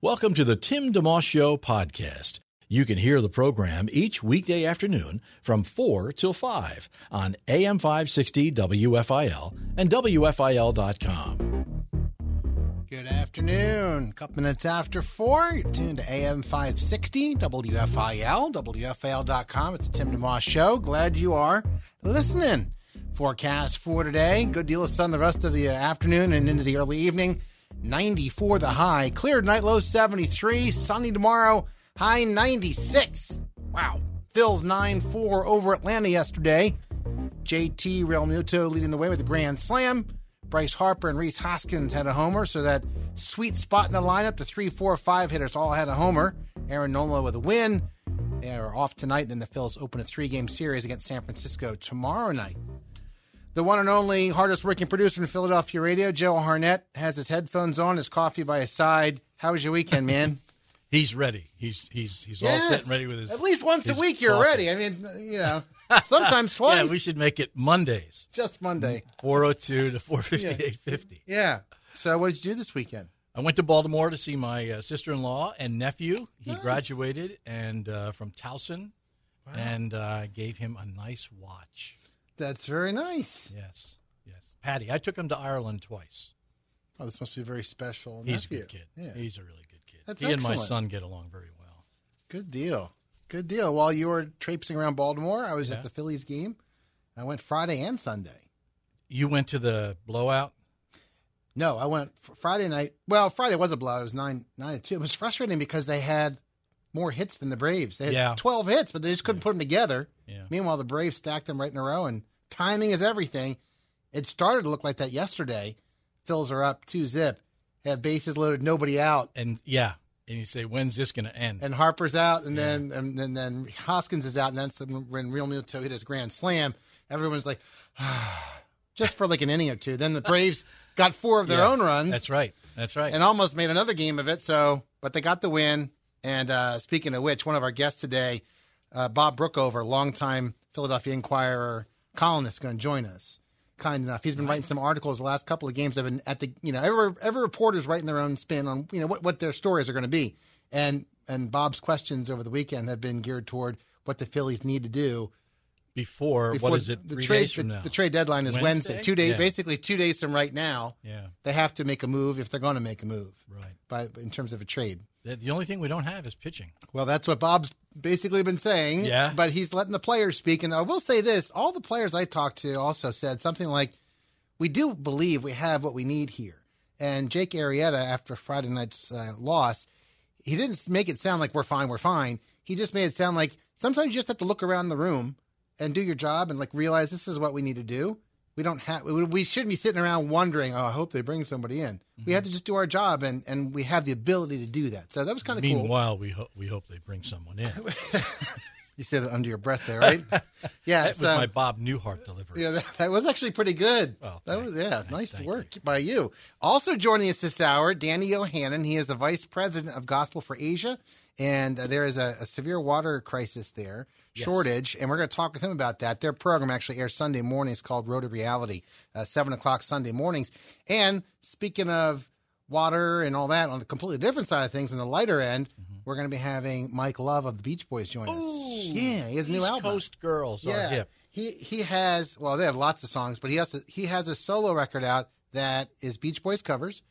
Welcome to the Tim DeMoss Show podcast. You can hear the program each weekday afternoon from 4 till 5 on AM 560 WFIL and WFIL.com. Good afternoon. A couple minutes after 4, you're tuned to AM 560 WFIL, WFIL.com. It's the Tim DeMoss Show. Glad you are listening. Forecast for today. Good deal of sun the rest of the uh, afternoon and into the early evening. 94 the high. Cleared night low 73. Sunny tomorrow. High 96. Wow. Phils 9 4 over Atlanta yesterday. JT Realmuto leading the way with a grand slam. Bryce Harper and Rhys Hoskins had a homer, so that sweet spot in the lineup, the 3 4 5 hitters all had a homer. Aaron Nola with a win. They are off tonight. Then the Phils open a three game series against San Francisco tomorrow night. The one and only hardest working producer in Philadelphia radio, Joe Harnett, has his headphones on, his coffee by his side. How was your weekend, man? He's ready. He's he's he's all set and ready with his. At least once a week you're coffee. ready. I mean, you know, sometimes twice. Yeah, we should make it Mondays, Just Monday. 402 to 458.50. Yeah. So what did you do this weekend? I went to Baltimore to see my uh, sister-in-law and nephew. He Nice. graduated and uh, from Towson, and uh, gave him a nice watch. That's very nice. Yes, yes. Patty, I took him to Ireland twice. Oh, this must be very special. He's a nephew. good kid. Yeah. He's a really good kid. That's he and my son get along very well. Good deal. Good deal. While you were traipsing around Baltimore, I was Yeah. at the Phillies game. I went Friday and Sunday. You went to the blowout. No, I went Friday night. Well, Friday was a blowout. It was nine nine to two. It was frustrating because they had more hits than the Braves. They had Yeah. twelve hits, but they just couldn't put them together. Yeah. Meanwhile, the Braves stacked them right in a row, and timing is everything. It started to look like that yesterday. Phils are up two zip, have bases loaded, nobody out, And yeah, and you say, when's this going to end? and Harper's out, and then and, then then Hoskins is out, and that's when Realmuto hit his grand slam. Everyone's like, just for like an inning or two. Then the Braves got four of their Yeah, own runs. That's right. That's right. and almost made another game of it. So, but they got the win. And uh, speaking of which, one of our guests today, uh, Bob Brookover, longtime Philadelphia Inquirer columnist, going to join us. Kind enough, he's been writing some articles the last couple of games. I've been at the, you know, every every reporter's writing their own spin on, you know, what, what their stories are going to be. And and Bob's questions over the weekend have been geared toward what the Phillies need to do before, before what is it? the Three trade. days from the, now. the trade deadline is Wednesday. Wednesday? Two days, Yeah. basically two days from right now. Yeah. They have to make a move if they're going to make a move. Right. By in terms of a trade. The, the only thing we don't have is pitching. Well, that's what Bob's basically been saying. Yeah. But he's letting the players speak. And I will say this all the players I talked to also said something like, We do believe we have what we need here. And Jake Arrieta, after Friday night's uh, loss, he didn't make it sound like we're fine, we're fine. He just made it sound like sometimes you just have to look around the room and do your job and like realize this is what we need to do. We don't have, we- shouldn't be sitting around wondering, oh, I hope they bring somebody in. We mm-hmm. have to just do our job and, and we have the ability to do that. So that was kind of cool. Meanwhile, we hope we hope they bring someone in. You said it under your breath there, right? yeah, that was my um, Bob Newhart delivery. yeah, that, that was actually pretty good. Well, that was yeah, Thanks. nice work by you. Also joining us this hour, Danny Yohannan. He is the vice president of Gospel for Asia, and uh, there is a, a severe water crisis there, shortage, and we're going to talk with him about that. Their program actually airs Sunday mornings called Road to Reality, uh, seven o'clock Sunday mornings. And speaking of water and all that, on the completely different side of things, on the lighter end, Mm-hmm. we're going to be having Mike Love of the Beach Boys join us. Yeah, he has a new album. Coast girls hip. He he has well, they have lots of songs, but he has a, he has a solo record out that is Beach Boys covers,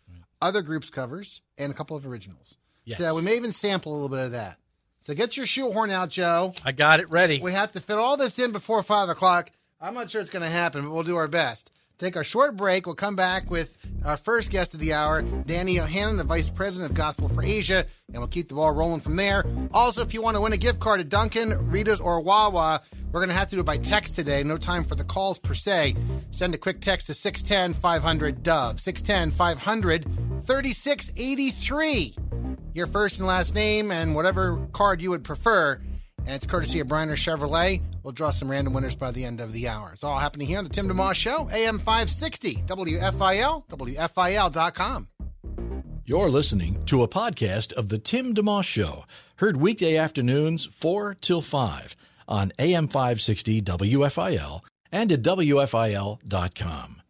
other groups covers, and a couple of originals. Yes. So we may even sample a little bit of that. So get your shoehorn out, Joe. I got it ready. We have to fit all this in before five o'clock. I'm not sure it's going to happen, but we'll do our best. Take our short break. We'll come back with our first guest of the hour, Danny Yohannan, the Vice President of Gospel for Asia, and we'll keep the ball rolling from there. Also, if you want to win a gift card at Dunkin', Rita's, or Wawa, we're going to have to do it by text today. No time for the calls per se. Send a quick text to 610 500 Dove. 610 500 3683. Your first and last name and whatever card you would prefer. And it's courtesy of Bryner Chevrolet. We'll draw some random winners by the end of the hour. It's all happening here on the Tim DeMoss Show, AM 560, WFIL, WFIL.com. You're listening to a podcast of the Tim DeMoss Show, heard weekday afternoons 4 till 5 on AM 560 WFIL and at WFIL.com.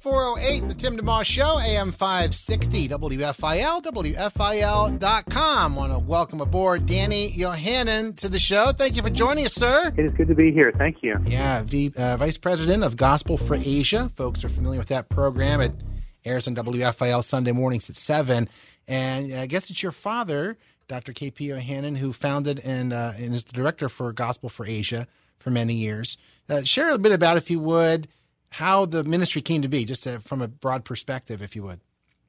408, The Tim DeMoss Show, AM 560, WFIL, WFIL.com. Want to welcome aboard Danny Yohannan to the show. Thank you for joining us, sir. It is good to be here. Thank you. Yeah, the uh, Vice President of Gospel for Asia. Folks are familiar with that program. It airs on WFIL Sunday mornings at 7. And I guess it's your father, Dr. K.P. Yohannan, who founded and, uh, and is the director for Gospel for Asia for many years. Uh, share a bit about, if you would, how the ministry came to be, just to, from a broad perspective, if you would.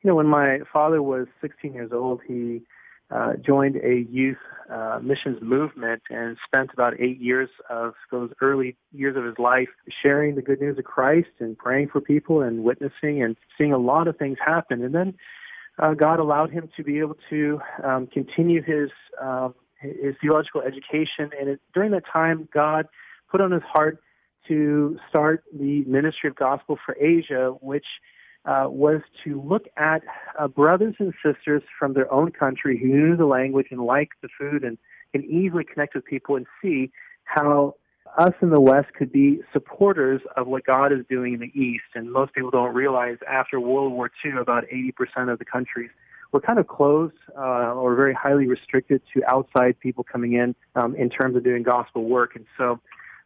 You know, when my father was 16 years old, he uh, joined a youth uh, missions movement and spent about eight years of those early years of his life sharing the good news of Christ and praying for people and witnessing and seeing a lot of things happen. And then uh, God allowed him to be able to um, continue his um, his theological education. And it, during that time, God put on his heart to start the Ministry of Gospel for Asia, which uh, was to look at uh, brothers and sisters from their own country who knew the language and liked the food and can easily connect with people and see how us in the West could be supporters of what God is doing in the East. And most people don't realize after World War II, about 80% of the countries were kind of closed uh, or very highly restricted to outside people coming in um, in terms of doing gospel work. And so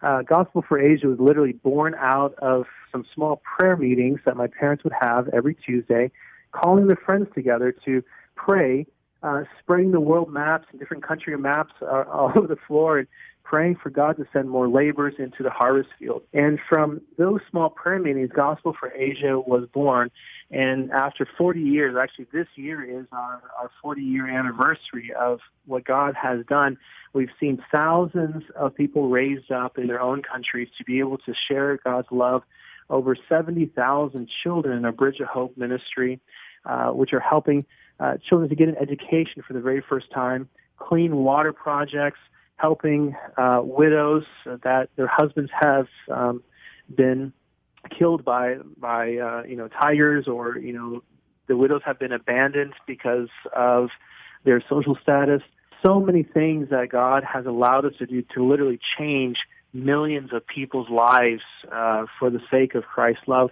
uh, Gospel for Asia was literally born out of some small prayer meetings that my parents would have every Tuesday, calling their friends together to pray, uh, spreading the world maps and different country maps uh, all over the floor, and praying for God to send more laborers into the harvest field. And from those small prayer meetings, Gospel for Asia was born. And after 40 years, actually this year is our, our 40 year anniversary of what God has done. We've seen thousands of people raised up in their own countries to be able to share God's love. Over 70,000 children in our Bridge of Hope ministry, uh, which are helping uh, children to get an education for the very first time, clean water projects, helping uh, widows that their husbands have um, been killed by by uh, you know tigers or you know the widows have been abandoned because of their social status. So many things that God has allowed us to do to literally change millions of people's lives uh, for the sake of Christ's love.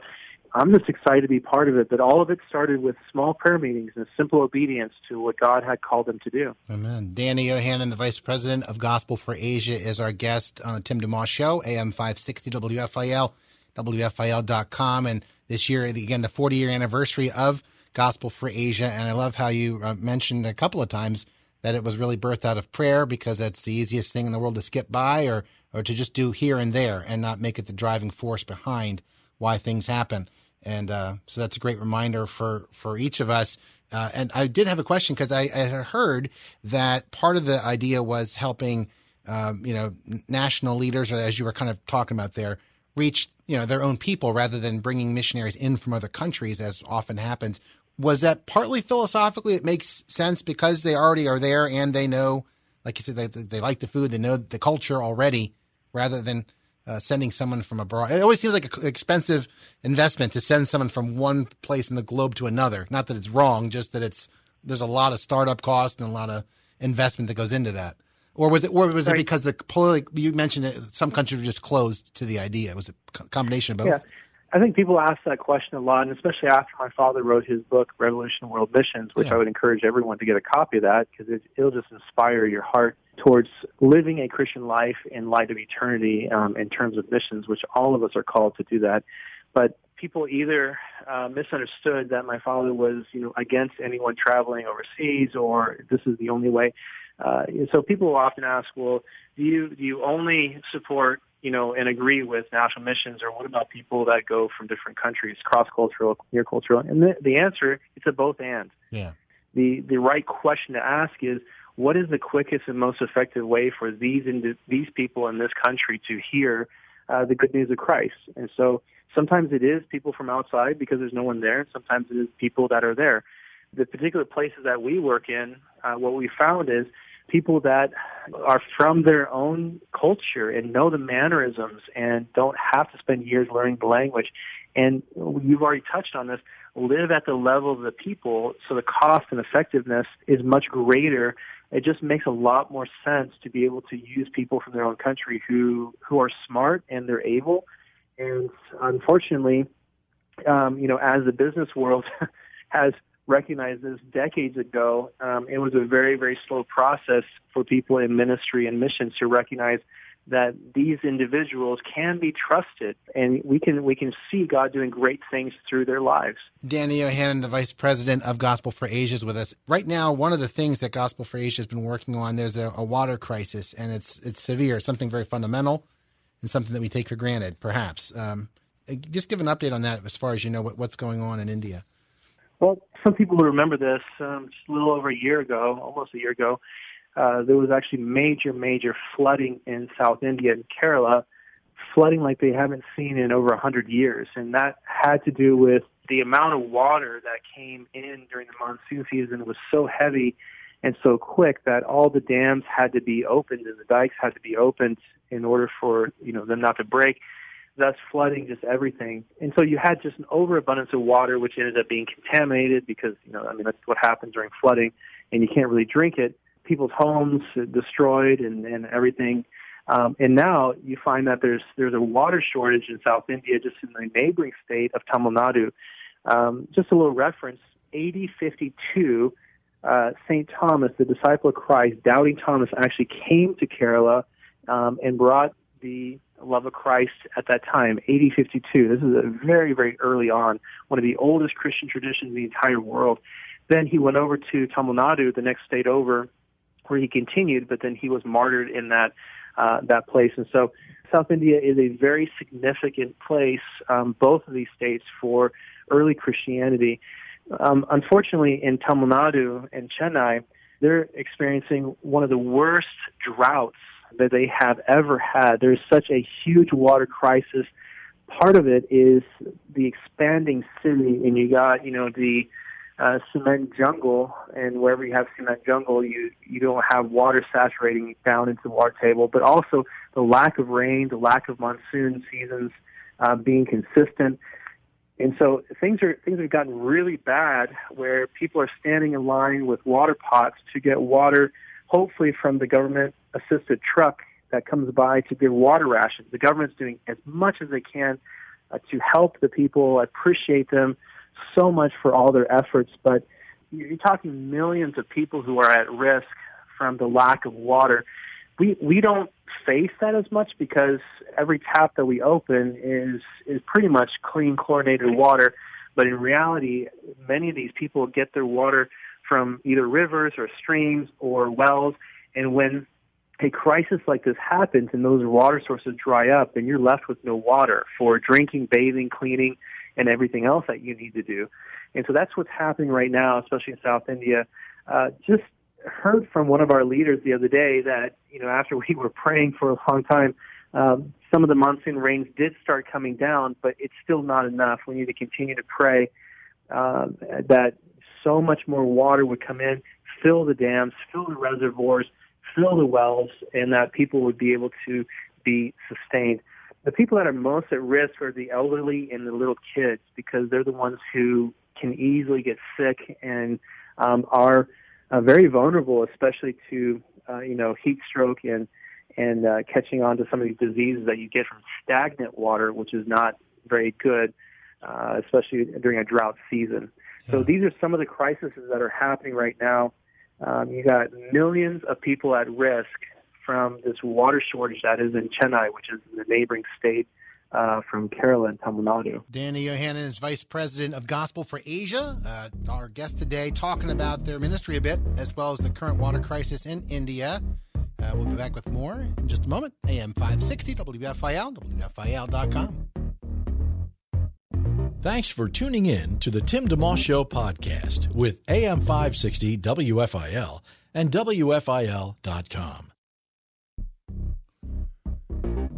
I'm just excited to be part of it. But all of it started with small prayer meetings and simple obedience to what God had called them to do. Amen. Danny Yohannan, the Vice President of Gospel for Asia, is our guest on the Tim DeMoss Show, AM 560 WFIL, WFIL.com. And this year, again, the 40 year anniversary of Gospel for Asia. And I love how you uh, mentioned a couple of times that it was really birthed out of prayer because that's the easiest thing in the world to skip by or, or to just do here and there and not make it the driving force behind why things happen. And uh, so that's a great reminder for, for each of us. Uh, and I did have a question because I, I, heard that part of the idea was helping, um, you know, national leaders, or as you were kind of talking about there, reach, you know, their own people rather than bringing missionaries in from other countries, as often happens. Was that partly philosophically? It makes sense because they already are there and they know, like you said, they, they like the food, they know the culture already, rather than uh, sending someone from abroad. It always seems like an expensive investment to send someone from one place in the globe to another. Not that it's wrong, just that it's there's a lot of startup cost and a lot of investment that goes into that. Or was it? Or was right. it because the you mentioned that some countries were just closed to the idea? Was it a combination of both? Yeah. I think people ask that question a lot, and especially after my father wrote his book, Revolution World Missions, which yeah. I would encourage everyone to get a copy of that because it, it'll just inspire your heart towards living a Christian life in light of eternity um, in terms of missions, which all of us are called to do that. But people either uh, misunderstood that my father was, you know, against anyone traveling overseas, or this is the only way. Uh, so people will often ask, well, do you do you only support you know, and agree with national missions, or what about people that go from different countries, cross-cultural, near-cultural? And the, the answer, it's a both and. Yeah. The the right question to ask is, what is the quickest and most effective way for these these people in this country to hear uh, the good news of Christ? And so sometimes it is people from outside because there's no one there. Sometimes it is people that are there. the particular places that we work in, uh, what we found is people that are from their own culture and know the mannerisms and don't have to spend years learning the language. And you've already touched on this, live at the level of the people, so the cost and effectiveness is much greater. It just makes a lot more sense to be able to use people from their own country who, who are smart and they're able. And unfortunately, um, you know, as the business world has recognized this decades ago. Um, it was a very, very slow process for people in ministry and missions to recognize that these individuals can be trusted and we can we can see God doing great things through their lives. Danny Yohannan, the Vice President of Gospel for Asia is with us. Right now, one of the things that Gospel for Asia has been working on, there's a, a water crisis and it's it's severe, something very fundamental and something that we take for granted, perhaps. Um, just give an update on that as far as you know what, what's going on in India. Well, some people will remember this um, just a little over a year ago, almost a year ago. Uh, there was actually major, major flooding in South India and Kerala, flooding like they haven't seen in over a hundred years, and that had to do with the amount of water that came in during the monsoon season was so heavy and so quick that all the dams had to be opened and the dikes had to be opened in order for you know them not to break thus flooding just everything. And so you had just an overabundance of water, which ended up being contaminated because, you know, I mean, that's what happens during flooding, and you can't really drink it. People's homes destroyed and, and everything. Um, and now you find that there's there's a water shortage in South India, just in the neighboring state of Tamil Nadu. Um, just a little reference: 8052, uh, Saint Thomas, the disciple of Christ, doubting Thomas, actually came to Kerala um, and brought the love of Christ at that time, 8052. This is very, very early on, one of the oldest Christian traditions in the entire world. Then he went over to Tamil Nadu, the next state over, where he continued, but then he was martyred in that uh, that place. And so, South India is a very significant place, um, both of these states, for early Christianity. Um, unfortunately, in Tamil Nadu and Chennai, they're experiencing one of the worst droughts that they have ever had. There's such a huge water crisis. Part of it is the expanding city, and you got you know the uh, cement jungle, and wherever you have cement jungle, you you don't have water saturating down into the water table, but also the lack of rain, the lack of monsoon seasons uh, being consistent. And so things are things have gotten really bad where people are standing in line with water pots to get water hopefully from the government assisted truck that comes by to give water rations. The government's doing as much as they can uh, to help the people. Appreciate them so much for all their efforts, but you're talking millions of people who are at risk from the lack of water. We we don't face that as much because every tap that we open is is pretty much clean chlorinated water. But in reality, many of these people get their water from either rivers or streams or wells. And when a crisis like this happens and those water sources dry up, then you're left with no water for drinking, bathing, cleaning, and everything else that you need to do. And so that's what's happening right now, especially in South India. Uh, just heard from one of our leaders the other day that, you know, after we were praying for a long time, um, some of the monsoon rains did start coming down, but it's still not enough. We need to continue to pray uh, that so much more water would come in, fill the dams, fill the reservoirs, fill the wells, and that people would be able to be sustained. The people that are most at risk are the elderly and the little kids because they're the ones who can easily get sick and um, are uh, very vulnerable, especially to uh, you know heat stroke and and uh, catching on to some of these diseases that you get from stagnant water, which is not very good, uh, especially during a drought season. So these are some of the crises that are happening right now. Um, you got millions of people at risk from this water shortage that is in Chennai, which is the neighboring state uh, from Kerala and Tamil Nadu. Danny Yohannan is Vice President of Gospel for Asia. Uh, our guest today talking about their ministry a bit, as well as the current water crisis in India. Uh, we'll be back with more in just a moment. AM 560 WFIL, WFIL.com. Thanks for tuning in to the Tim DeMoss Show podcast with AM 560 WFIL and WFIL.com.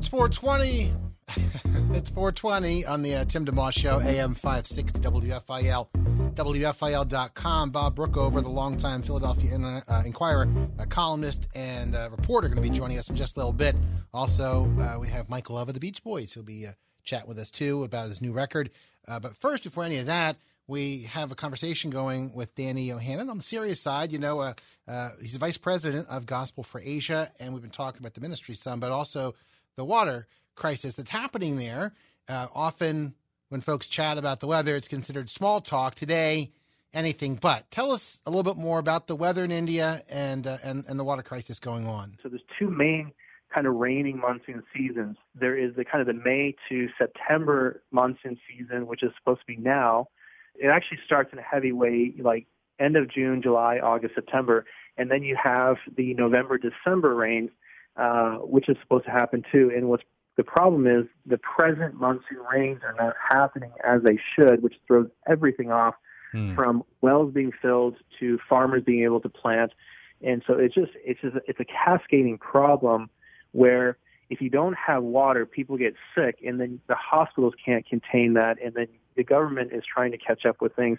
It's 420. it's 420 on the uh, Tim DeMoss Show, AM 560 WFIL WFIL.com. Bob Brookover, the longtime Philadelphia uh, Inquirer columnist and uh, reporter, going to be joining us in just a little bit. Also, uh, we have Michael Love of the Beach Boys. He'll be uh, chatting with us too about his new record. Uh, but first, before any of that, we have a conversation going with Danny Yohannan on the serious side. You know, uh, uh, he's the vice president of Gospel for Asia, and we've been talking about the ministry some, but also the water crisis that's happening there. Uh, often, when folks chat about the weather, it's considered small talk. Today, anything but. Tell us a little bit more about the weather in India and uh, and, and the water crisis going on. So there's two main kind of raining monsoon seasons. There is the kind of the May to September monsoon season, which is supposed to be now it actually starts in a heavy way, like end of June, July, August, September, and then you have the November, December rains, uh, which is supposed to happen too. And what's the problem is the present monsoon rains are not happening as they should, which throws everything off hmm. from wells being filled to farmers being able to plant. And so it's just it's just it's a cascading problem where if you don't have water, people get sick, and then the hospitals can't contain that, and then the government is trying to catch up with things.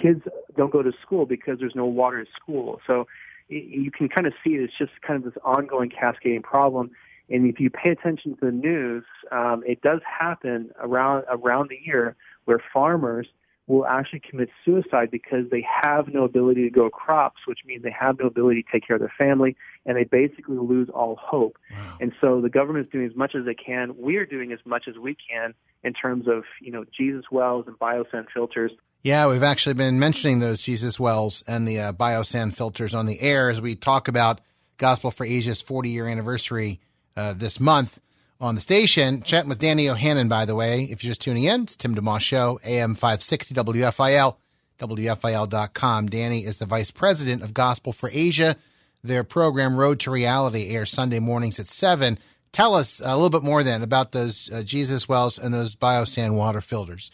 Kids don't go to school because there's no water at school. So you can kind of see it. It's just kind of this ongoing cascading problem. And if you pay attention to the news, um, it does happen around around the year where farmers will actually commit suicide because they have no ability to grow crops, which means they have no ability to take care of their family, and they basically lose all hope. Wow. And so the government is doing as much as they can. We are doing as much as we can in terms of you know Jesus wells and biosand filters. Yeah, we've actually been mentioning those Jesus wells and the uh, biosand filters on the air as we talk about Gospel for Asia's 40 year anniversary uh, this month on the station. Chatting with Danny Yohannan, by the way. If you're just tuning in, it's Tim DeMoss Show, AM 560 WFIL, WFIL.com. Danny is the vice president of Gospel for Asia. Their program, Road to Reality, airs Sunday mornings at 7. Tell us a little bit more then about those uh, Jesus wells and those biosand water filters.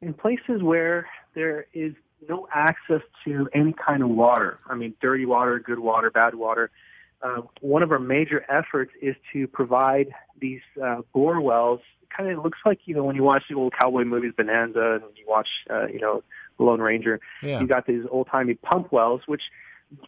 In places where there is no access to any kind of water, I mean, dirty water, good water, bad water, uh, one of our major efforts is to provide these uh, bore wells. Kind of looks like you know when you watch the old cowboy movies, Bonanza, and you watch uh, you know The Lone Ranger. Yeah. You got these old timey pump wells, which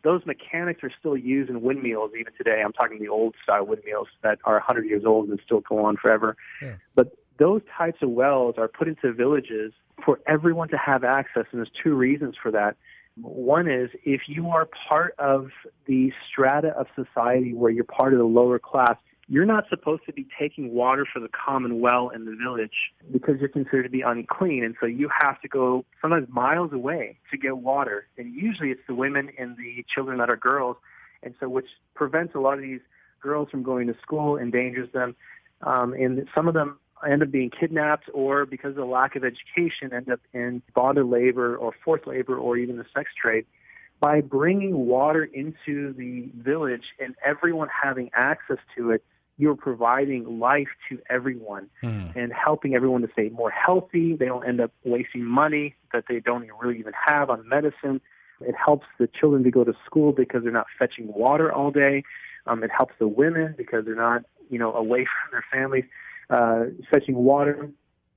those mechanics are still used in windmills even today. I'm talking the old style windmills that are 100 years old and still go on forever. Yeah. But those types of wells are put into villages for everyone to have access, and there's two reasons for that. One is if you are part of the strata of society where you're part of the lower class, you're not supposed to be taking water for the common well in the village because you're considered to be unclean. And so you have to go sometimes miles away to get water. And usually it's the women and the children that are girls. And so which prevents a lot of these girls from going to school, endangers them. Um, and some of them end up being kidnapped or because of the lack of education end up in bonded labor or forced labor or even the sex trade. By bringing water into the village and everyone having access to it, you're providing life to everyone hmm. and helping everyone to stay more healthy. They don't end up wasting money that they don't really even have on medicine. It helps the children to go to school because they're not fetching water all day. Um, it helps the women because they're not, you know, away from their families uh, fetching water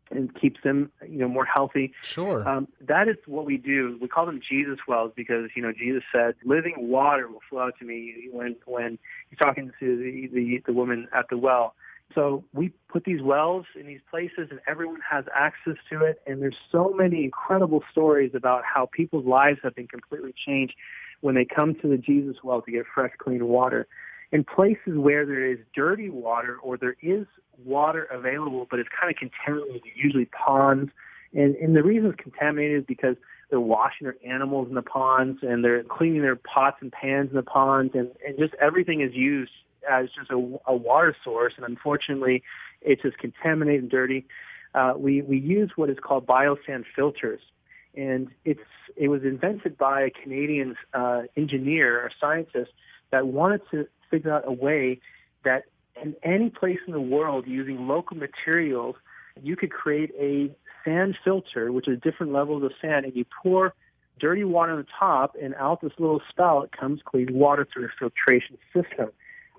and keeps them, you know, more healthy. Sure. Um, that is what we do. We call them Jesus wells because, you know, Jesus said, "Living water will flow out to me." When when he's talking to the the, the woman at the well. So we put these wells in these places, and everyone has access to it. And there's so many incredible stories about how people's lives have been completely changed when they come to the Jesus well to get fresh, clean water in places where there is dirty water or there is water available, but it's kind of contaminated, usually ponds. And, and the reason it's contaminated is because they're washing their animals in the ponds and they're cleaning their pots and pans in the ponds and, and just everything is used as just a, a water source. And unfortunately, it's just contaminated and dirty. Uh, we, we use what is called biosand filters. And it's, it was invented by a Canadian uh, engineer or scientist that wanted to figure out a way that in any place in the world using local materials, you could create a sand filter, which is different levels of sand, and you pour dirty water on the top, and out this little spout comes clean water through a filtration system.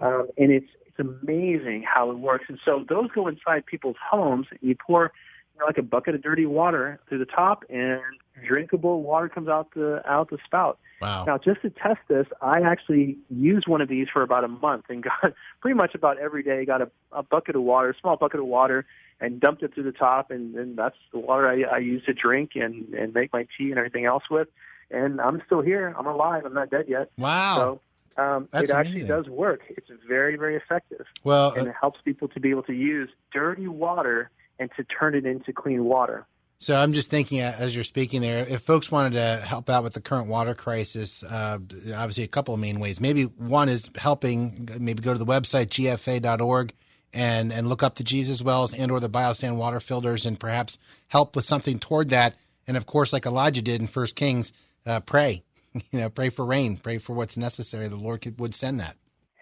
Um, and it's it's amazing how it works. And so those go inside people's homes, and you pour you know, like a bucket of dirty water through the top, and drinkable water comes out the out the spout. Wow. Now, just to test this, I actually used one of these for about a month and got pretty much about every day got a, a bucket of water, a small bucket of water, and dumped it through the top, and, and that's the water I, I use to drink and and make my tea and everything else with. And I'm still here. I'm alive. I'm not dead yet. Wow. So um, it actually amazing. does work. It's very, very effective. Well, and uh, it helps people to be able to use dirty water and to turn it into clean water. So I'm just thinking uh, as you're speaking there, if folks wanted to help out with the current water crisis, uh, obviously a couple of main ways. Maybe one is helping. Maybe go to the website gfa.org and and look up the Jesus wells and or the biosand water filters and perhaps help with something toward that. And of course, like Elijah did in First Kings, uh, pray. You know, pray for rain, pray for what's necessary. The Lord could, would send that.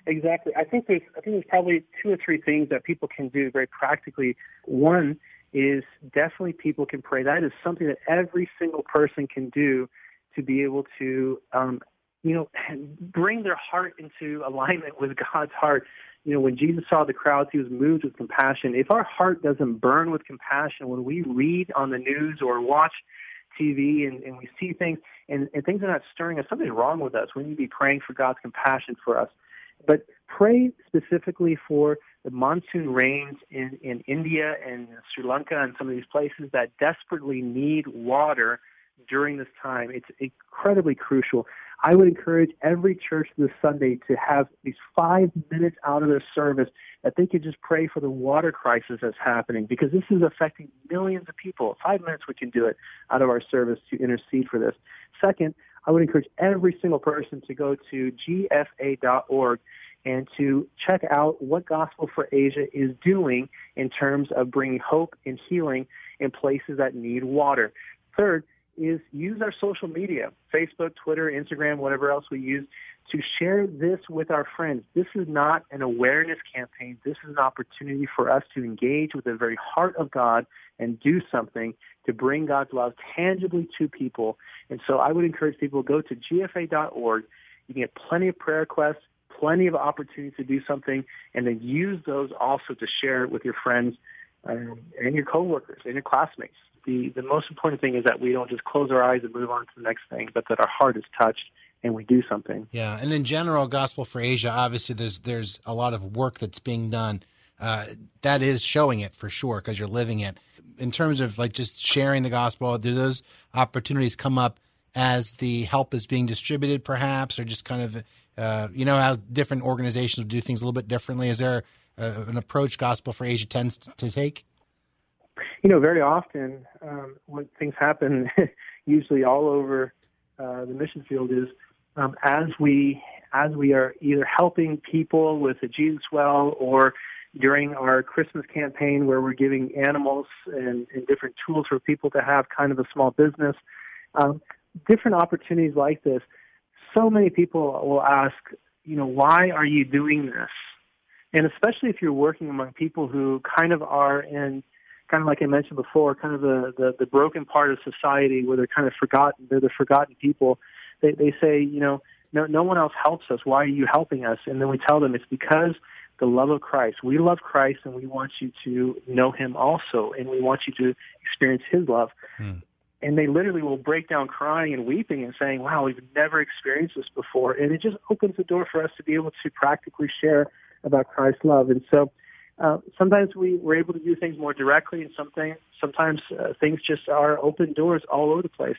Exactly. I think there's I think there's probably two or three things that people can do very practically. One is definitely people can pray. That is something that every single person can do to be able to um, you know bring their heart into alignment with God's heart. You know, when Jesus saw the crowds, he was moved with compassion. If our heart doesn't burn with compassion when we read on the news or watch TV and, and we see things and, and things are not stirring us, something's wrong with us. We need to be praying for God's compassion for us. But pray specifically for the monsoon rains in, in India and Sri Lanka and some of these places that desperately need water during this time. It's incredibly crucial. I would encourage every church this Sunday to have these five minutes out of their service that they could just pray for the water crisis that's happening because this is affecting millions of people. Five minutes we can do it out of our service to intercede for this. Second, I would encourage every single person to go to gfa.org and to check out what Gospel for Asia is doing in terms of bringing hope and healing in places that need water. Third is use our social media, Facebook, Twitter, Instagram, whatever else we use, to share this with our friends. This is not an awareness campaign. This is an opportunity for us to engage with the very heart of God and do something to bring God's love tangibly to people. And so I would encourage people go to gfa.org. You can get plenty of prayer requests, plenty of opportunities to do something, and then use those also to share it with your friends um, and your coworkers and your classmates. The, the most important thing is that we don't just close our eyes and move on to the next thing, but that our heart is touched and we do something. Yeah, and in general, Gospel for Asia, obviously, there's there's a lot of work that's being done. Uh, that is showing it for sure because you're living it. In terms of like just sharing the gospel, do those opportunities come up as the help is being distributed, perhaps, or just kind of uh, you know how different organizations do things a little bit differently? Is there uh, an approach Gospel for Asia tends to take? You know, very often um, when things happen, usually all over uh, the mission field, is um, as we as we are either helping people with the Jesus Well or during our Christmas campaign where we're giving animals and, and different tools for people to have kind of a small business, um, different opportunities like this. So many people will ask, you know, why are you doing this? And especially if you're working among people who kind of are in kind of like I mentioned before, kind of the, the, the broken part of society where they're kind of forgotten. They're the forgotten people. They, they say, you know, no, no one else helps us. Why are you helping us? And then we tell them it's because the love of Christ. We love Christ and we want you to know him also. And we want you to experience his love. Hmm. And they literally will break down crying and weeping and saying, wow, we've never experienced this before. And it just opens the door for us to be able to practically share about Christ's love. And so, uh, sometimes we, we're able to do things more directly, and sometimes sometimes uh, things just are open doors all over the place.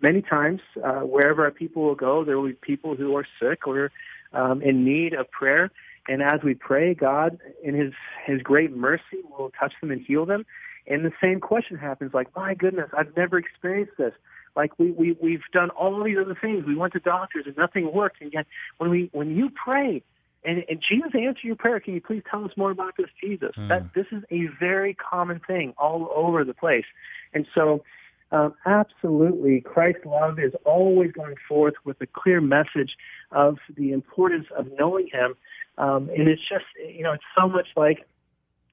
Many times, uh, wherever our people will go, there will be people who are sick or um, in need of prayer. And as we pray, God, in His His great mercy, will touch them and heal them. And the same question happens, like, my goodness, I've never experienced this. Like we we we've done all these other things. We went to doctors and nothing worked. And yet, when we when you pray, and, and Jesus answered your prayer. Can you please tell us more about this Jesus? Mm. That this is a very common thing all over the place, and so um, absolutely, Christ's love is always going forth with a clear message of the importance of knowing Him, um, and it's just you know it's so much like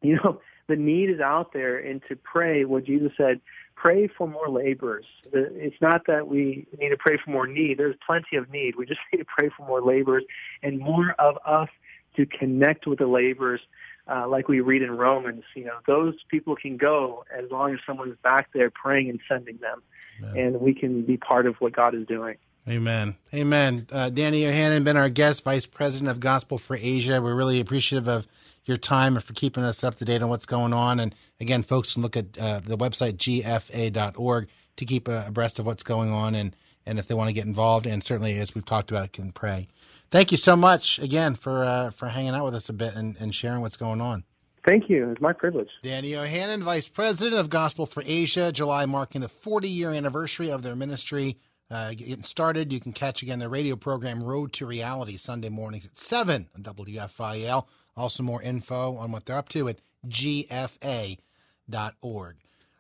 you know the need is out there, and to pray what Jesus said. Pray for more laborers. It's not that we need to pray for more need. There's plenty of need. We just need to pray for more laborers and more of us to connect with the laborers uh, like we read in Romans, you know, those people can go as long as someone's back there praying and sending them, Amen. and we can be part of what God is doing. Amen. Amen. Uh, Danny Yohannan, been our guest, Vice President of Gospel for Asia. We're really appreciative of your time and for keeping us up to date on what's going on. And again, folks can look at uh, the website gfa.org to keep uh, abreast of what's going on and, and if they want to get involved. And certainly, as we've talked about, can pray. Thank you so much again for uh, for hanging out with us a bit and, and sharing what's going on. Thank you. It's my privilege. Danny Yohannan, Vice President of Gospel for Asia, July marking the 40 year anniversary of their ministry. Uh, getting started, you can catch again their radio program Road to Reality Sunday mornings at 7 on WFIL. Also, more info on what they're up to at gfa.org.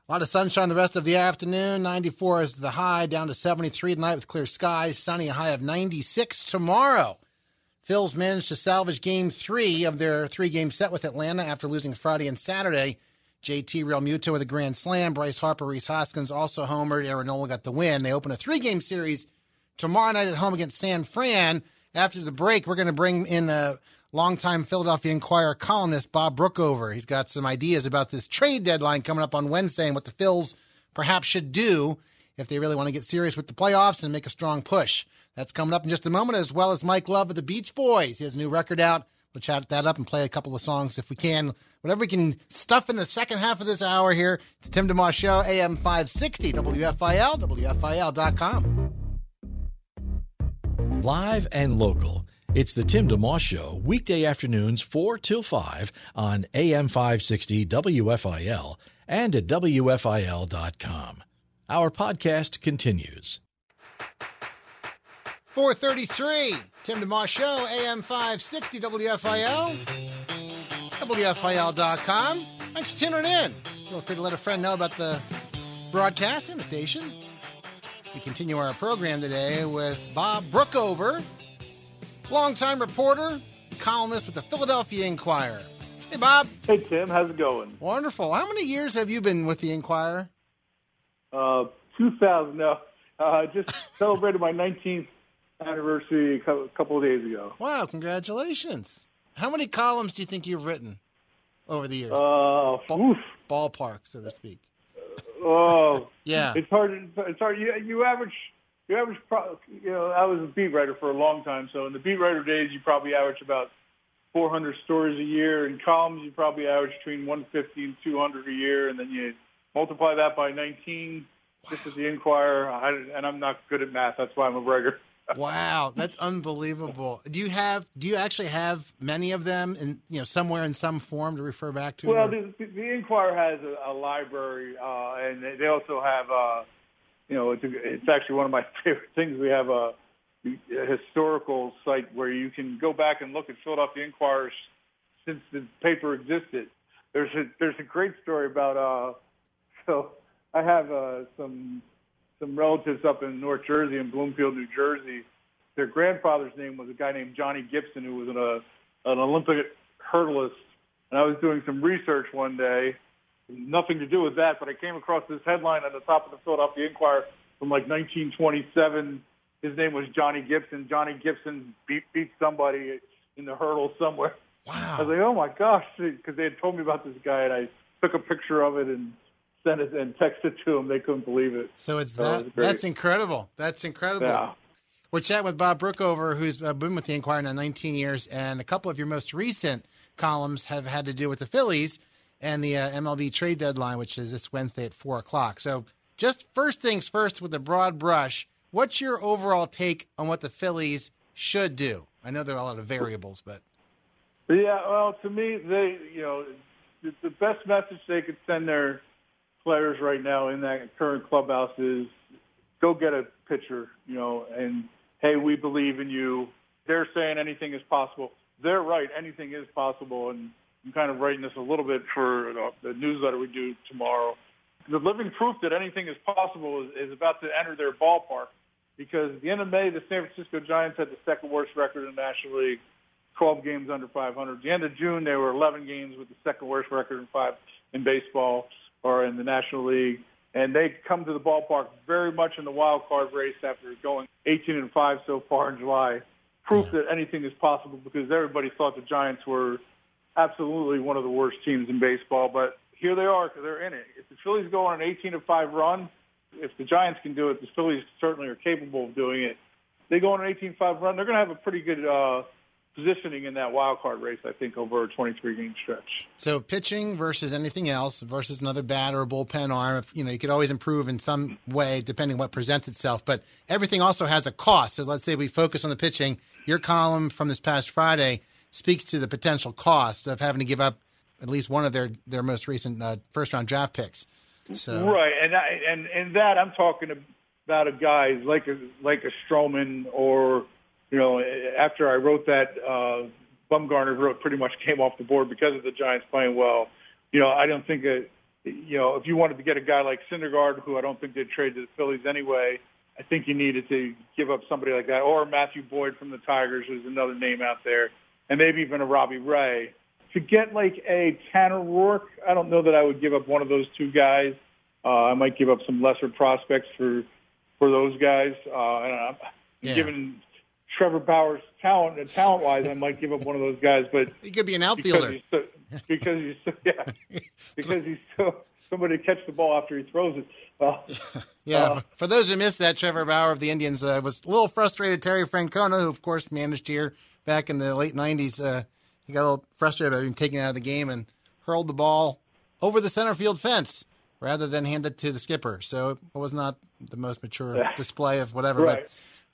A lot of sunshine the rest of the afternoon. 94 is the high, down to 73 tonight with clear skies. Sunny, a high of 96 tomorrow. Phils managed to salvage game three of their three game set with Atlanta after losing Friday and Saturday. JT Realmuto with a grand slam. Bryce Harper, Rhys Hoskins also homered. Aaron Nola got the win. They open a three game series tomorrow night at home against San Fran. After the break, we're going to bring in the longtime Philadelphia Inquirer columnist Bob Brookover. He's got some ideas about this trade deadline coming up on Wednesday and what the Phils perhaps should do if they really want to get serious with the playoffs and make a strong push. That's coming up in just a moment, as well as Mike Love of the Beach Boys. He has a new record out. We'll chat that up and play a couple of songs if we can. Whatever we can stuff in the second half of this hour here. It's Tim DeMoss Show, AM 560, WFIL, WFIL.com. Live and local. It's the Tim DeMoss Show, weekday afternoons 4 till 5 on AM 560 WFIL and at WFIL.com. Our podcast continues. 433, Tim DeMoss Show, AM 560 WFIL, WFIL.com. Thanks for tuning in. Feel free to let a friend know about the broadcast and the station. We continue our program today with Bob Brookover longtime reporter, columnist with the Philadelphia Inquirer. Hey, Bob. Hey, Tim. How's it going? Wonderful. How many years have you been with the Inquirer? Uh, 2000. No, uh, just celebrated my 19th anniversary a couple of days ago. Wow! Congratulations. How many columns do you think you've written over the years? Uh, Ball, ballpark, so to speak. Oh, yeah. It's hard. It's hard. You, you average you average, you know, I was a beat writer for a long time. So in the beat writer days, you probably average about 400 stories a year. In columns, you probably average between 150 and 200 a year. And then you multiply that by 19. Wow. This is the Inquirer, I, and I'm not good at math. That's why I'm a writer. wow, that's unbelievable. Do you have? Do you actually have many of them, in you know, somewhere in some form to refer back to? Well, the, the Inquirer has a, a library, uh, and they also have. Uh, you know, it's, a, it's actually one of my favorite things. We have a, a historical site where you can go back and look at Philadelphia Inquirer since the paper existed. There's a there's a great story about uh, so I have uh, some some relatives up in North Jersey in Bloomfield, New Jersey. Their grandfather's name was a guy named Johnny Gibson, who was an, uh, an Olympic hurdleist. And I was doing some research one day, nothing to do with that, but I came across this headline on the top of the Philadelphia Inquirer from like 1927. His name was Johnny Gibson. Johnny Gibson beat, beat somebody in the hurdle somewhere. Wow. I was like, oh my gosh, because they had told me about this guy, and I took a picture of it and sent it and texted it to them. They couldn't believe it. So it's so that. It that's incredible. That's incredible. Yeah. We're chatting with Bob Brookover, who's uh, been with the Inquirer now 19 years, and a couple of your most recent columns have had to do with the Phillies and the uh, MLB trade deadline, which is this Wednesday at four o'clock. So, just first things first, with a broad brush, what's your overall take on what the Phillies should do? I know there are a lot of variables, but yeah, well, to me, they you know the, the best message they could send their players right now in that current clubhouse is go get a pitcher, you know, and hey, we believe in you. They're saying anything is possible. They're right, anything is possible, and I'm kind of writing this a little bit for the newsletter we do tomorrow. The living proof that anything is possible is, is about to enter their ballpark because at the end of May, the San Francisco Giants had the second worst record in the National League, 12 games under 500. At the end of June, they were 11 games with the second worst record in five in baseball or in the National League. And they come to the ballpark very much in the wild card race after going 18 and 5 so far in July. Proof that anything is possible because everybody thought the Giants were absolutely one of the worst teams in baseball, but here they are. Because they're in it. If the Phillies go on an 18 to five run, if the Giants can do it, the Phillies certainly are capable of doing it. They go on an 18-5 run. They're going to have a pretty good uh, positioning in that wild card race, I think, over a 23 game stretch. So pitching versus anything else versus another bat or a bullpen arm, If, you know, you could always improve in some way depending what presents itself. But everything also has a cost. So let's say we focus on the pitching. Your column from this past Friday speaks to the potential cost of having to give up at least one of their their most recent uh, first round draft picks. So. Right, and I, and and that I'm talking about a guy like a like a Stroman or you know, after I wrote that, uh, Bumgarner wrote pretty much came off the board because of the Giants playing well. You know, I don't think that, you know, if you wanted to get a guy like Syndergaard, who I don't think they'd trade to the Phillies anyway, I think you needed to give up somebody like that, or Matthew Boyd from the Tigers, who's another name out there, and maybe even a Robbie Ray. To get like a Tanner Roark, I don't know that I would give up one of those two guys. Uh, I might give up some lesser prospects for for those guys. Uh, yeah. given Trevor Bauer's talent, and talent wise, I might give up one of those guys, but he could be an outfielder because he's so, because he's so, yeah because he's so somebody to catch the ball after he throws it. Uh, yeah, uh, for those who missed that, Trevor Bauer of the Indians uh, was a little frustrated. Terry Francona, who of course managed here back in the late '90s, uh, he got a little frustrated about being taken out of the game and hurled the ball over the center field fence rather than hand it to the skipper. So it was not the most mature display of whatever. Right.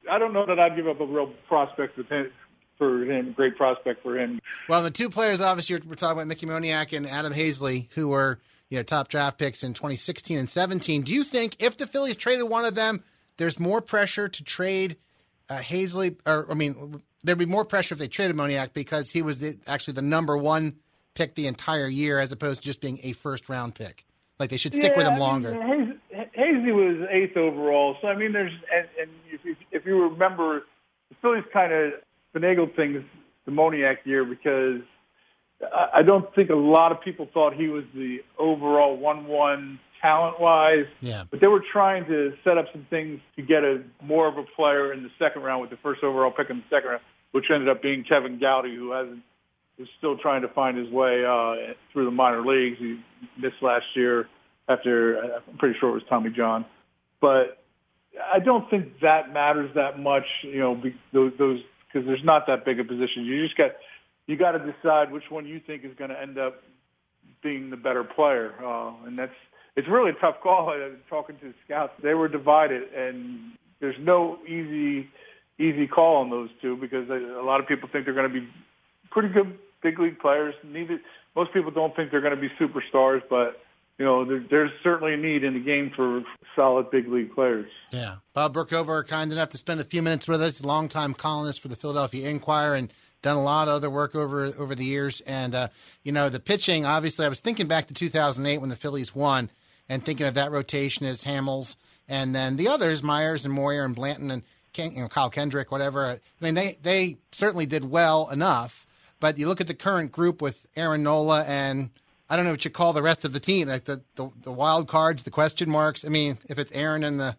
But I don't know that I'd give up a real prospect with him, for him, great prospect for him. Well, the two players, obviously, we're talking about Mickey Moniak and Adam Haseley, who were you know top draft picks in 2016 and 17. Do you think if the Phillies traded one of them, there's more pressure to trade uh, Haseley, or I mean, there'd be more pressure if they traded Moniak because he was the, actually the number one pick the entire year, as opposed to just being a first round pick. Like they should stick yeah, with him longer. I mean, Haseley was eighth overall, so I mean, there's and, and if, you, if you remember, the Phillies kind of finagled things the Moniak year because I, I don't think a lot of people thought he was the overall one-one talent-wise. Yeah. But they were trying to set up some things to get a more of a player in the second round with the first overall pick in the second round, which ended up being Kevin Gowdy, who hasn't is still trying to find his way uh, through the minor leagues. He missed last year after I'm pretty sure it was Tommy John, but I don't think that matters that much. You know, those because there's not that big a position. You just got you got to decide which one you think is going to end up being the better player, uh, and that's it's really a tough call. Talking to the scouts, they were divided, and there's no easy easy call on those two because a lot of people think they're going to be pretty good big league players. Neither most people don't think they're going to be superstars, but you know, there, there's certainly a need in the game for solid big league players. Yeah. Bob Brookover, kind enough to spend a few minutes with us, longtime columnist for the Philadelphia Inquirer and done a lot of other work over over the years. And, uh, you know, the pitching, obviously, I was thinking back to 2008 when the Phillies won and thinking of that rotation as Hamels and then the others, Myers and Moyer and Blanton and Ken, you know, Kyle Kendrick, whatever. I mean, they, they certainly did well enough. But you look at the current group with Aaron Nola and I don't know what you call the rest of the team, like the, the, the wild cards, the question marks. I mean, if it's Aaron and the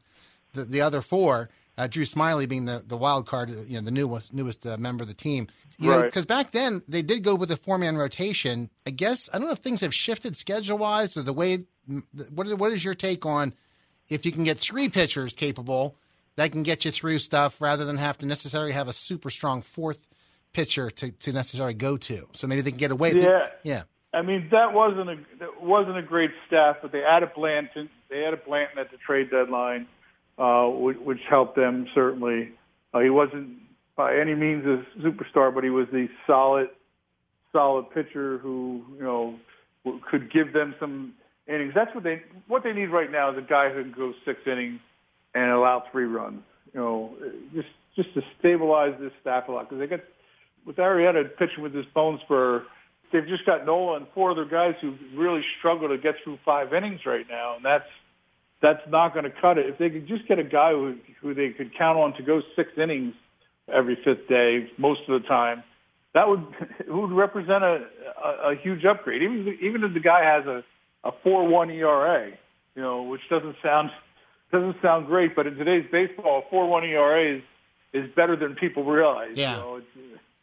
the, the other four, uh, Drew Smyly being the, the wild card, you know, the newest newest uh, member of the team. You right. Because back then they did go with a four man rotation. I guess I don't know if things have shifted schedule wise or the way. What is, what is your take on if you can get three pitchers capable that can get you through stuff rather than have to necessarily have a super strong fourth pitcher to, to necessarily go to? So maybe they can get away. Yeah, yeah. I mean, that wasn't a that wasn't a great staff, but they added Blanton. They added Blanton at the trade deadline, uh, which, which helped them certainly. Uh, he wasn't by any means a superstar, but he was the solid, solid pitcher who you know could give them some innings. That's what they what they need right now is a guy who can go six innings and allow three runs. You know, just just to stabilize this staff a lot because they got with Arrieta pitching with his bone spur they've just got Nola and four other guys who really struggle to get through five innings right now, and that's that's not going to cut it. If they could just get a guy who who they could count on to go six innings every fifth day, most of the time, that would would represent a, a, a huge upgrade. Even even if the guy has a a four one ERA, you know, which doesn't sound doesn't sound great, but in today's baseball, a four one ERA is is better than people realize. Yeah. You know,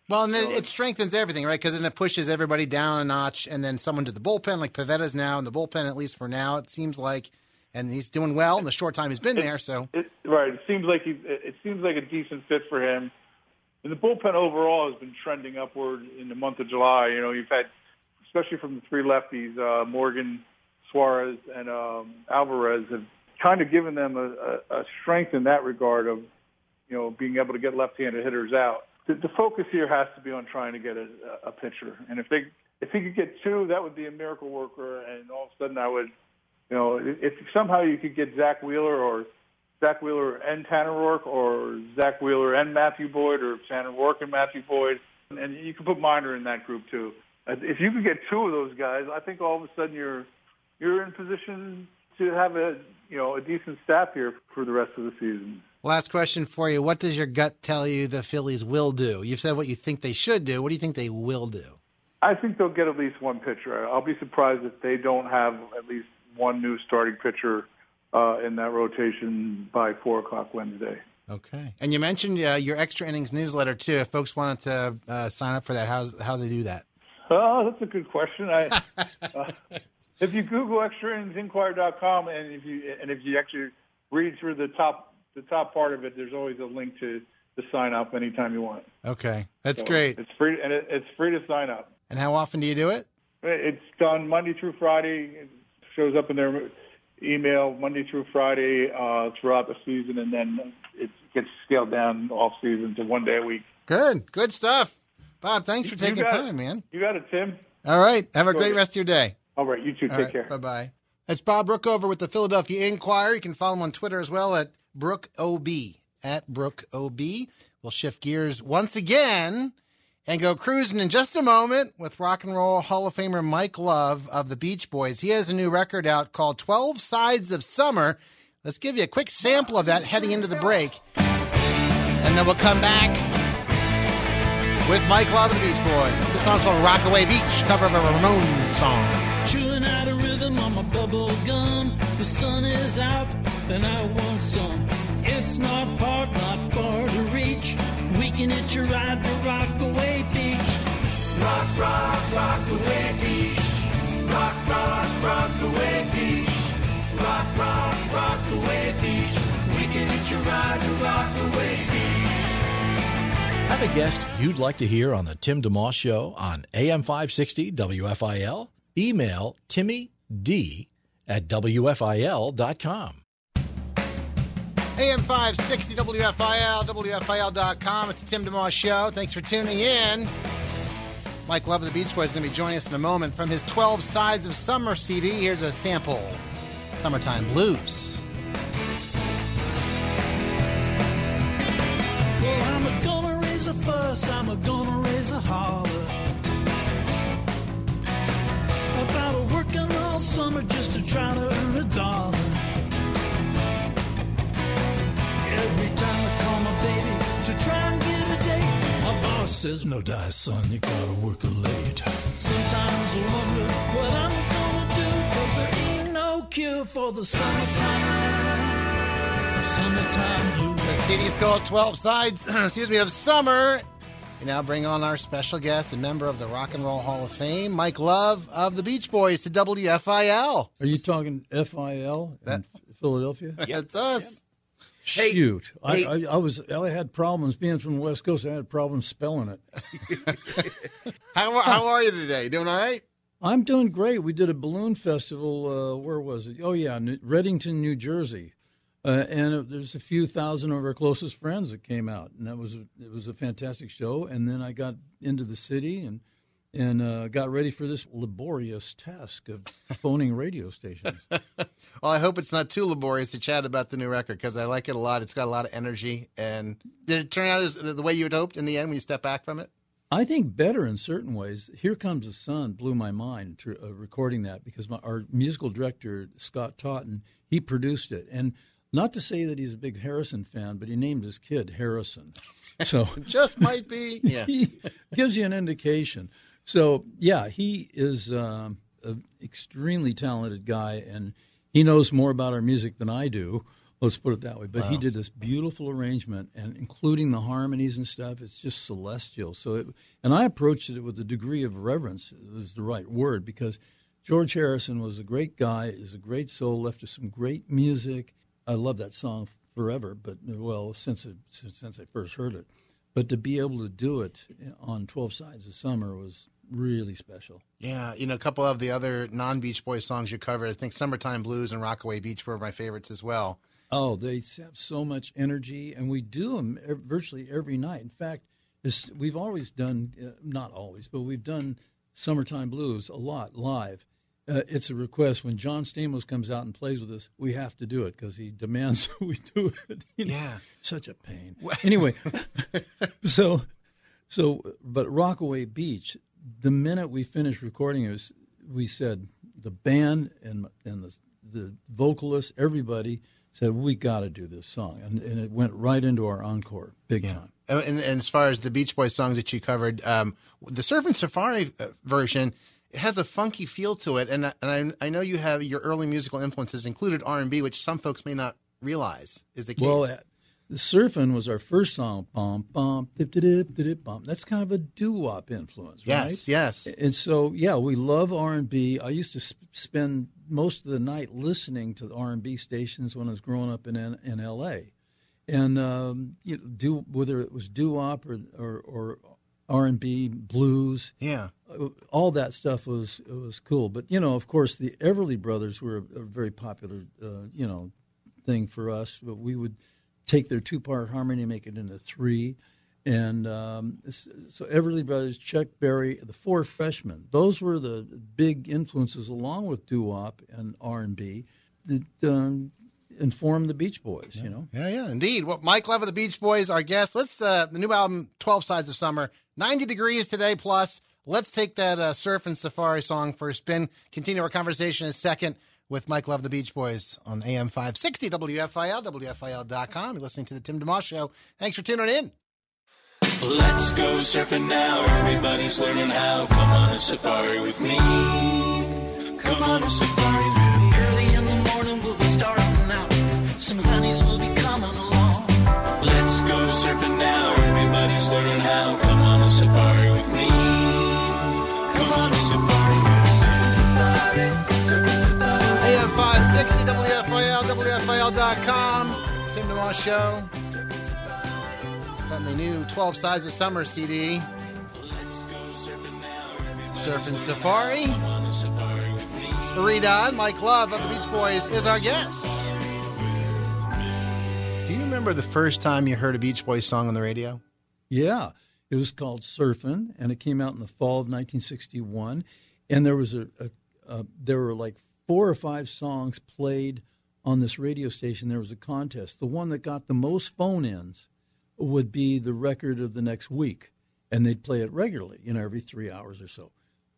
Well, and then it strengthens everything, right? Because then it pushes everybody down a notch, and then someone to the bullpen, like Pivetta's now in the bullpen, at least for now, it seems like, and he's doing well in the short time he's been there. So, It, right. It seems like he. It seems like a decent fit for him. And the bullpen overall has been trending upward in the month of July. You know, you've had, especially from the three lefties, uh, Morgan, Suarez, and um, Alvarez have kind of given them a, a, a strength in that regard of, you know, being able to get left-handed hitters out. The, the focus here has to be on trying to get a, a pitcher, and if they if he could get two, that would be a miracle worker. And all of a sudden, I would, you know, if somehow you could get Zack Wheeler or Zack Wheeler and Tanner Roark, or Zack Wheeler and Matthew Boyd, or Tanner Roark and Matthew Boyd, and you can put Minor in that group too. If you could get two of those guys, I think all of a sudden you're you're in position to have a you know a decent staff here for the rest of the season. last question for you: What does your gut tell you the Phillies will do? You've said what you think they should do. What do you think they will do? I think they'll get at least one pitcher. I'll be surprised if they don't have at least one new starting pitcher uh, in that rotation by four o'clock Wednesday. Okay. And you mentioned uh, your extra innings newsletter too. If folks wanted to uh, sign up for that, how how do they do that? Oh, that's a good question. I, uh, if you Google extrainningsinquirer.com and if you and if you actually read through the top the top part of it, there's always a link to to sign up anytime you want. Okay, that's So great. It's free and it, it's free to sign up. And how often do you do it? It's done Monday through Friday. It shows up in their email Monday through Friday uh, throughout the season, and then it gets scaled down off season to one day a week. Good, good stuff. Bob, thanks for taking got it. time, man. You got it, Tim. All right, have a great rest of your day. All right, you too. Take care. Bye bye. That's Bob Brookover with the Philadelphia Inquirer. You can follow him on Twitter as well at Brook OB. At Brook OB. We'll shift gears once again and go cruising in just a moment with rock and roll Hall of Famer Mike Love of the Beach Boys. He has a new record out called 12 Sides of Summer. Let's give you a quick sample of that heading into the break. And then we'll come back with Mike Love of the Beach Boys. This song's called Rockaway Beach, cover of a Ramones song. Chewing out a rhythm on my bubble gum. The sun is out, and I want some. It's not hard, not far to reach. We can hitch a ride to Rockaway Beach. Rock, rock, Rockaway Beach. Rock, rock, Rockaway Beach. Rock, rock, Rockaway Beach. We can hitch a ride to Rockaway Beach. Have a guest you'd like to hear on the Tim DeMoss Show on AM 560 WFIL? Email Timmy D at WFIL.com. AM 560 WFIL, WFIL.com. It's the Tim DeMoss Show. Thanks for tuning in. Mike Love of the Beach Boys is going to be joining us in a moment from his 12 Sides of Summer CD. Here's a sample Summertime Blues. Summer just to try to earn a dollar. Every time I call my baby to try and get a date, my boss says, No die, son, you gotta work late. Sometimes I wonder what I'm gonna do, cause there ain't no cure for the summertime. Summertime blues. The is called 12 Sides, excuse me, of Summer. We now bring on our special guest, a member of the Rock and Roll Hall of Fame, Mike Love of the Beach Boys to WFIL. Are you talking FIL in Philadelphia? That's us. Shoot, hey. I, I, I was I had problems being from the West Coast. I had problems spelling it. How, how are you today? Doing all right? I'm doing great. We did a balloon festival. Uh, where was it? Oh yeah, New- Readington, New Jersey, uh, and there's a few thousand of our closest friends that came out, and that was a, it was a fantastic show. And then I got into the city and and uh, got ready for this laborious task of phoning radio stations. Well, I hope it's not too laborious to chat about the new record because I like it a lot. It's got a lot of energy. And did it turn out as the way you had hoped in the end when you step back from it? I think better in certain ways. Here Comes the Sun blew my mind to, uh, recording that because my, our musical director Scott Totten he produced it, and not to say that he's a big Harrison fan, but he named his kid Harrison, so Just might be. Yeah. he gives you an indication. So yeah, he is um, an extremely talented guy, and he knows more about our music than I do. Let's put it that way. But he did this beautiful arrangement, and including the harmonies and stuff. It's just celestial. So, it, and I approached it with a degree of reverence. Is the right word because George Harrison was a great guy. Is a great soul. Left us some great music. I love that song forever. But well, since it, since, since I first heard it, but to be able to do it on Twelve Sides of Summer was really special. Yeah, you know, a couple of the other non Beach Boys songs you covered. I think "Summertime Blues" and "Rockaway Beach" were my favorites as well. Oh, they have so much energy, and we do them virtually every night. In fact, we've always done, uh, not always, but we've done Summertime Blues a lot live. Uh, it's a request when John Stamos comes out and plays with us. We have to do it because he demands we do it. You know, Yeah. such a pain. Anyway, so so but Rockaway Beach. The minute we finished recording it, was, we said the band and and the the vocalist, everybody said we got to do this song, and, and it went right into our encore, big time. Uh, And, and as far as the Beach Boys songs that you covered, um, the Surfin' Safari uh, version it has a funky feel to it, and I- and I, I know you have your early musical influences included R and B, which some folks may not realize is the case. Well, uh, the surfing was our first song. Bum bum dip dip dip dip dip bum. That's kind of a doo wop influence, right? yes, yes, And so, yeah, we love R and B. I used to sp- spend most of the night listening to the R and B stations when I was growing up in in L.A. And um, you know, do whether it was doo wop or or, or R and B blues, yeah. uh, all that stuff was was cool. But you know, of course, the Everly Brothers were a, a very popular, uh, you know, thing for us. But we would take their two part harmony and make it into three. And um, so Everly Brothers, Chuck Berry, the Four Freshmen, those were the big influences, along with doo wop and R and B, that um, informed the Beach Boys. You know, Yeah, yeah, indeed. Well, Mike Love of the Beach Boys, our guest. Let's uh, the new album, Twelve Sides of Summer, ninety degrees today plus. Let's take that uh, surfin' safari song for a spin. Continue our conversation in a second with Mike Love of the Beach Boys on AM five sixty WFIL, WFIL.com. You're listening to the Tim DeMoss Show. Thanks for tuning in. Let's go surfing now. Everybody's learning how. Come on a safari with me. Come on a safari with me. Early in the morning, we'll be starting out. Some honeys will be coming along. Let's go surfing now. Everybody's learning how. Come on a safari with me. Come on a safari. AM five sixty WFIL, WFIL.com. Tim DeMoss Show. From the new Twelve Sides of Summer CD. Surfing Safari. Come on a safari with me. Marie Don, Mike Love of the Beach Boys is our guest. Do you remember the first time you heard a Beach Boys song on the radio? Yeah, it was called Surfin', and it came out in the fall of 1961. And there was a, a, a there were like four or five songs played on this radio station. There was a contest. The one that got the most phone-ins would be the record of the next week, and they'd play it regularly, you know, every three hours or so.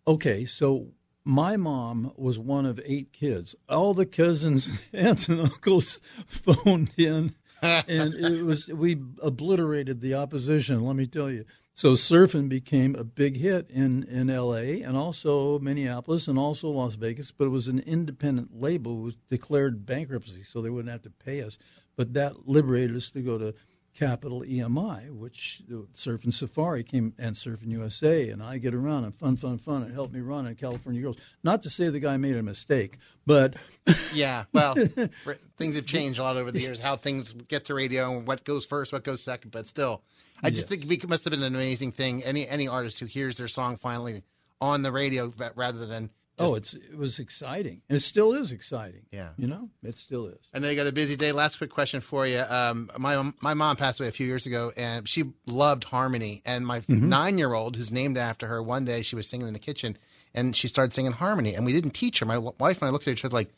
Okay, so my mom was one of eight kids. All the cousins, aunts, and uncles phoned in, and it was we obliterated the opposition. Let me tell you. So surfing became a big hit in in L.A. and also Minneapolis and also Las Vegas. But it was an independent label who declared bankruptcy, so they wouldn't have to pay us. But that liberated us to go to Capitol EMI, which Surfin' Safari came and Surfin' USA, and I get around and fun, fun, fun. and help me Rhonda California Girls. Not to say the guy made a mistake, but Yeah, well, things have changed a lot over the years, how things get to radio and what goes first, what goes second. But still, I just think it must have been an amazing thing. Any any artist who hears their song finally on the radio rather than. Oh, it's it was exciting. And it still is exciting. Yeah. you know, it still is. And you got a busy day. Last quick question for you. Um, my my mom passed away a few years ago, and she loved harmony. And my nine year old, who's named after her, one day she was singing in the kitchen, and she started singing harmony. And we didn't teach her. My wife and I looked at each other like,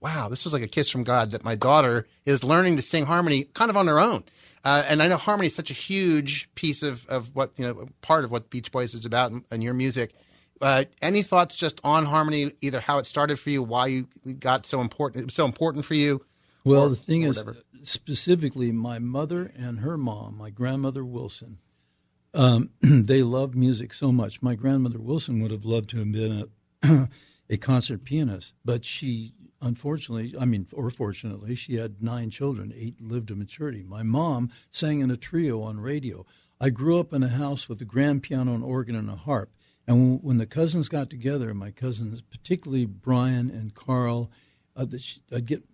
"Wow, this was like a kiss from God that my daughter is learning to sing harmony kind of on her own." Uh, and I know harmony is such a huge piece of of what you know, part of what Beach Boys is about and your music. Uh, any thoughts just on harmony, either how it started for you, why you got so important, it was so important for you? Well, or- the thing is, whatever. specifically, my mother and her mom, my grandmother Wilson, um, they loved music so much. My grandmother Wilson would have loved to have been a, a concert pianist, but she unfortunately, I mean, or fortunately, she had nine children. Eight lived to maturity. My mom sang in a trio on radio. I grew up in a house with a grand piano, an organ, and a harp. And when the cousins got together, my cousins, particularly Brian and Carl, uh, I'd get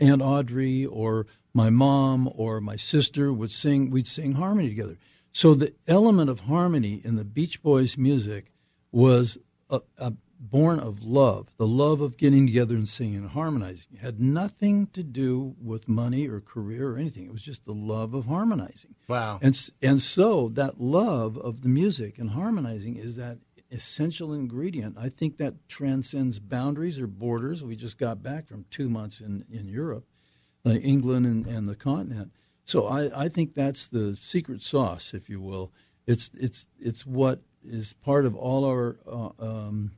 Aunt Audrey or my mom or my sister would sing. We'd sing harmony together. So the element of harmony in the Beach Boys music was a, a born of love, the love of getting together and singing and harmonizing. It had nothing to do with money or career or anything. It was just the love of harmonizing. Wow. And and so that love of the music and harmonizing is that essential ingredient. I think that transcends boundaries or borders. We just got back from two months in, in Europe, uh, England and, and the continent. So I, I think that's the secret sauce, if you will. It's it's it's what is part of all our uh, um,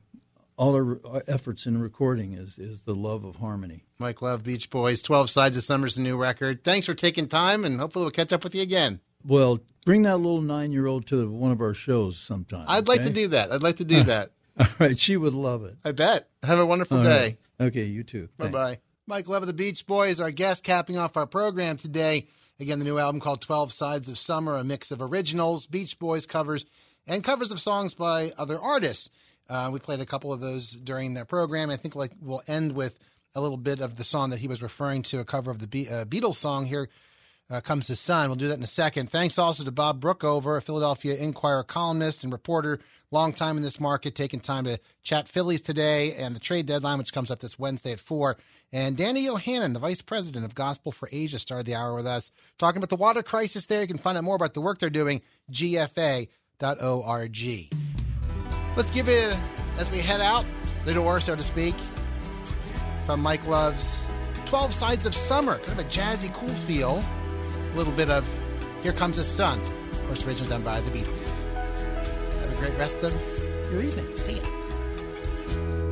all our efforts in recording is is the love of harmony. Mike Love, Beach Boys, Twelve Sides of Summer's a new record. Thanks for taking time, and hopefully we'll catch up with you again. Well, bring that little nine year old to one of our shows sometime. I'd okay? like to do that. I'd like to do that. All right, she would love it. I bet. Have a wonderful All day. right. Okay, you too. Bye bye. Mike Love of the Beach Boys, our guest, capping off our program today. Again, the new album called 12 Sides of Summer, a mix of originals, Beach Boys covers, and covers of songs by other artists. Uh, we played a couple of those during the program. I think like we'll end with a little bit of the song that he was referring to, a cover of the Be- uh, Beatles song here. Uh, comes the sun. We'll do that in a second. Thanks also to Bob Brookover, a Philadelphia Inquirer columnist and reporter, long time in this market, taking time to chat Phillies today and the trade deadline, which comes up this Wednesday at 4. And Danny Yohannan, the vice president of Gospel for Asia, started the hour with us, talking about the water crisis there. You can find out more about the work they're doing, gfa.org. Let's give it, as we head out the door, so to speak, from Mike Love's 12 Sides of Summer. Kind of a jazzy, cool feel. A little bit of Here Comes the Sun. Of course, originally done by the Beatles. Have a great rest of your evening. See ya.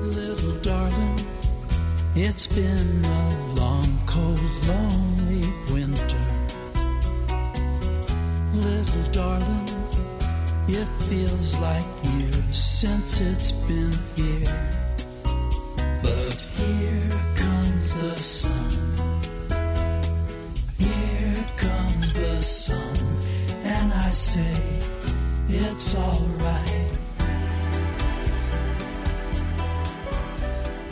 Little darling, it's been a long, cold, lonely winter. Little darling, it feels like years since it's been here. But here comes the sun. Here comes the sun. And I say, it's alright.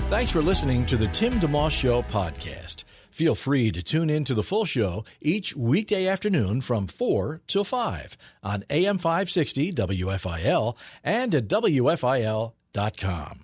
Thanks for listening to the Tim DeMoss Show podcast. Feel free to tune in to the full show each weekday afternoon from 4 till 5 on AM 560 WFIL and at WFIL.com.